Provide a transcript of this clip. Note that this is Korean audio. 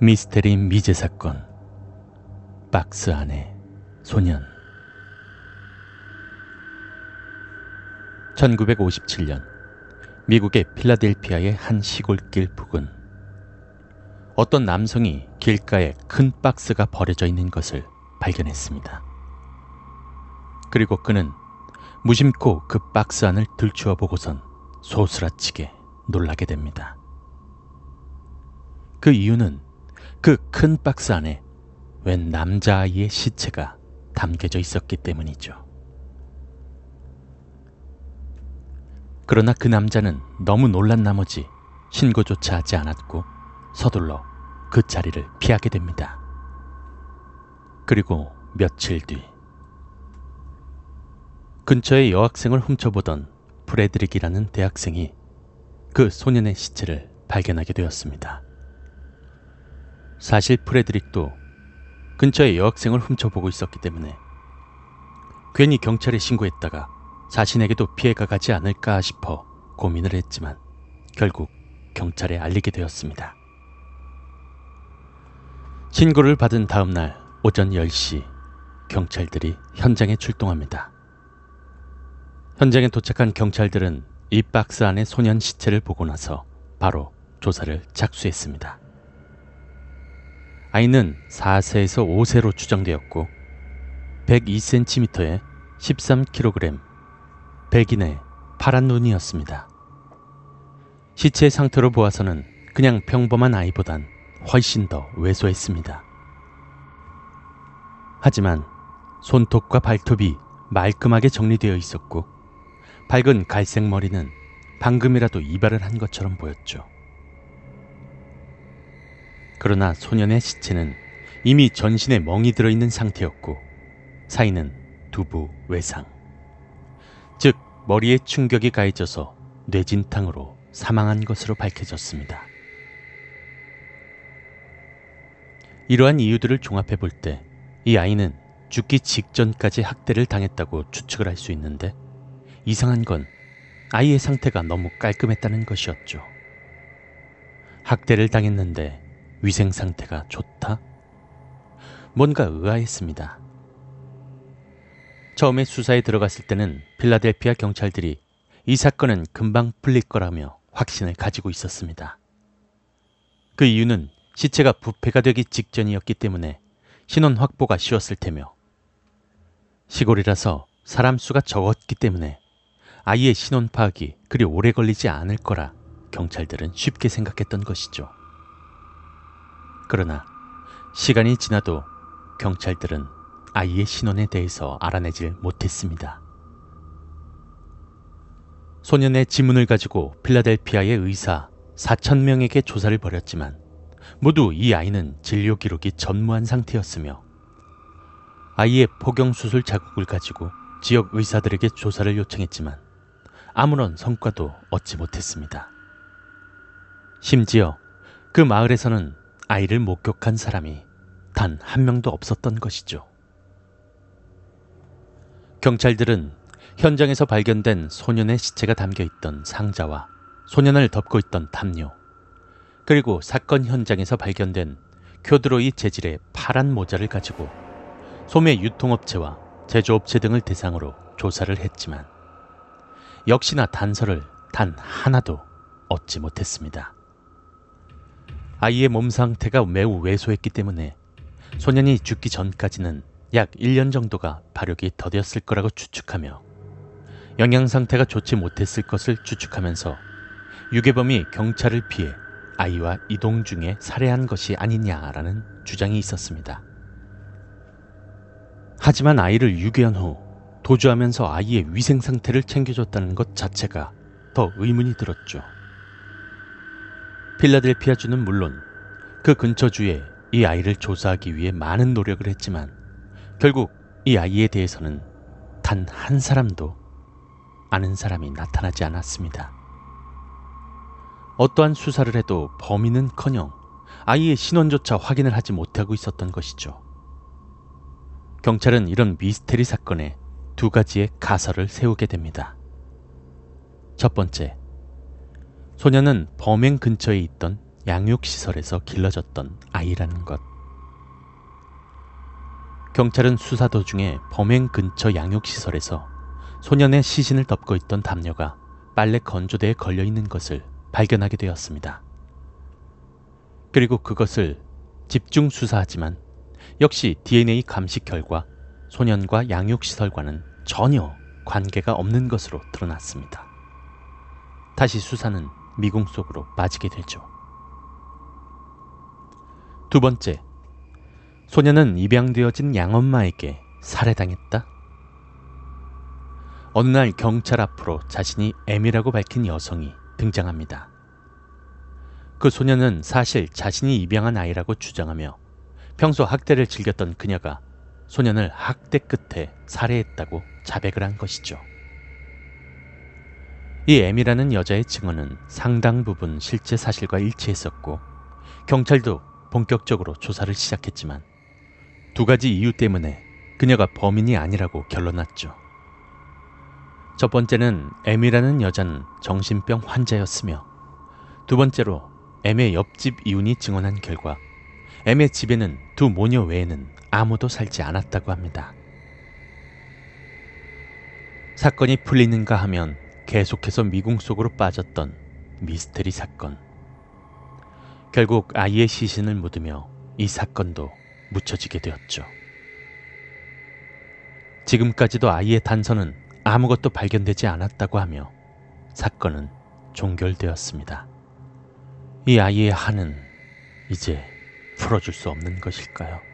미스테리 미제 사건 박스 안에 소년 1957년 미국의 필라델피아의 한 시골길 부근 어떤 남성이 길가에 큰 박스가 버려져 있는 것을 발견했습니다. 그리고 그는 무심코 그 박스 안을 들추어 보고선 소스라치게 놀라게 됩니다. 그 이유는 그 큰 박스 안에 웬 남자아이의 시체가 담겨져 있었기 때문이죠. 그러나 그 남자는 너무 놀란 나머지 신고조차 하지 않았고 서둘러 그 자리를 피하게 됩니다. 그리고 며칠 뒤 근처의 여학생을 훔쳐보던 프레드릭이라는 대학생이 그 소년의 시체를 발견하게 되었습니다. 사실 프레드릭도 근처에 여학생을 훔쳐보고 있었기 때문에 괜히 경찰에 신고했다가 자신에게도 피해가 가지 않을까 싶어 고민을 했지만 결국 경찰에 알리게 되었습니다. 신고를 받은 다음 날 오전 10시 경찰들이 현장에 출동합니다. 현장에 도착한 경찰들은 이 박스 안에 소년 시체를 보고 나서 바로 조사를 착수했습니다. 아이는 4세에서 5세로 추정되었고 102cm에 13kg, 백인의 파란 눈이었습니다. 시체의 상태로 보아서는 그냥 평범한 아이보단 훨씬 더 왜소했습니다. 하지만 손톱과 발톱이 말끔하게 정리되어 있었고 밝은 갈색 머리는 방금이라도 이발을 한 것처럼 보였죠. 그러나 소년의 시체는 이미 전신에 멍이 들어있는 상태였고 사이는 두부 외상. 즉, 머리에 충격이 가해져서 뇌진탕으로 사망한 것으로 밝혀졌습니다. 이러한 이유들을 종합해 볼 때 이 아이는 죽기 직전까지 학대를 당했다고 추측을 할 수 있는데 이상한 건 아이의 상태가 너무 깔끔했다는 것이었죠. 학대를 당했는데 위생 상태가 좋다? 뭔가 의아했습니다. 처음에 수사에 들어갔을 때는 필라델피아 경찰들이 이 사건은 금방 풀릴 거라며 확신을 가지고 있었습니다. 그 이유는 시체가 부패가 되기 직전이었기 때문에 신원 확보가 쉬웠을 테며 시골이라서 사람 수가 적었기 때문에 아이의 신원 파악이 그리 오래 걸리지 않을 거라 경찰들은 쉽게 생각했던 것이죠. 그러나 시간이 지나도 경찰들은 아이의 신원에 대해서 알아내질 못했습니다. 소년의 지문을 가지고 필라델피아의 의사 4천 명에게 조사를 벌였지만 모두 이 아이는 진료 기록이 전무한 상태였으며 아이의 포경수술 자국을 가지고 지역 의사들에게 조사를 요청했지만 아무런 성과도 얻지 못했습니다. 심지어 그 마을에서는 아이를 목격한 사람이 단 한 명도 없었던 것이죠. 경찰들은 현장에서 발견된 소년의 시체가 담겨 있던 상자와 소년을 덮고 있던 담요, 그리고 사건 현장에서 발견된 큐드로이 재질의 파란 모자를 가지고 소매 유통업체와 제조업체 등을 대상으로 조사를 했지만 역시나 단서를 단 하나도 얻지 못했습니다. 아이의 몸 상태가 매우 왜소했기 때문에 소년이 죽기 전까지는 약 1년 정도가 발육이 더뎠을 거라고 추측하며 영양 상태가 좋지 못했을 것을 추측하면서 유괴범이 경찰을 피해 아이와 이동 중에 살해한 것이 아니냐라는 주장이 있었습니다. 하지만 아이를 유괴한 후 도주하면서 아이의 위생 상태를 챙겨줬다는 것 자체가 더 의문이 들었죠. 필라델피아 주는 물론 그 근처 주에 이 아이를 조사하기 위해 많은 노력을 했지만 결국 이 아이에 대해서는 단 한 사람도 아는 사람이 나타나지 않았습니다. 어떠한 수사를 해도 범인은 커녕 아이의 신원조차 확인을 하지 못하고 있었던 것이죠. 경찰은 이런 미스테리 사건에 두 가지의 가설을 세우게 됩니다. 첫 번째, 소년은 범행 근처에 있던 양육시설에서 길러졌던 아이라는 것. 경찰은 수사 도중에 범행 근처 양육시설에서 소년의 시신을 덮고 있던 담요가 빨래 건조대에 걸려 있는 것을 발견하게 되었습니다. 그리고 그것을 집중 수사하지만 역시 DNA 감식 결과 소년과 양육시설과는 전혀 관계가 없는 것으로 드러났습니다. 다시 수사는 미궁 속으로 빠지게 되죠. 두 번째, 소년은 입양되어진 양엄마에게 살해당했다. 어느 날 경찰 앞으로 자신이 M이라고 밝힌 여성이 등장합니다. 그 소년은 사실 자신이 입양한 아이라고 주장하며 평소 학대를 즐겼던 그녀가 소년을 학대 끝에 살해했다고 자백을 한 것이죠. 이 M이라는 여자의 증언은 상당 부분 실제 사실과 일치했었고 경찰도 본격적으로 조사를 시작했지만 두 가지 이유 때문에 그녀가 범인이 아니라고 결론났죠. 첫 번째는 M이라는 여자는 정신병 환자였으며 두 번째로 M의 옆집 이웃이 증언한 결과 M의 집에는 두 모녀 외에는 아무도 살지 않았다고 합니다. 사건이 풀리는가 하면 계속해서 미궁 속으로 빠졌던 미스테리 사건. 결국 아이의 시신을 묻으며 이 사건도 묻혀지게 되었죠. 지금까지도 아이의 단서는 아무것도 발견되지 않았다고 하며 사건은 종결되었습니다. 이 아이의 한은 이제 풀어줄 수 없는 것일까요?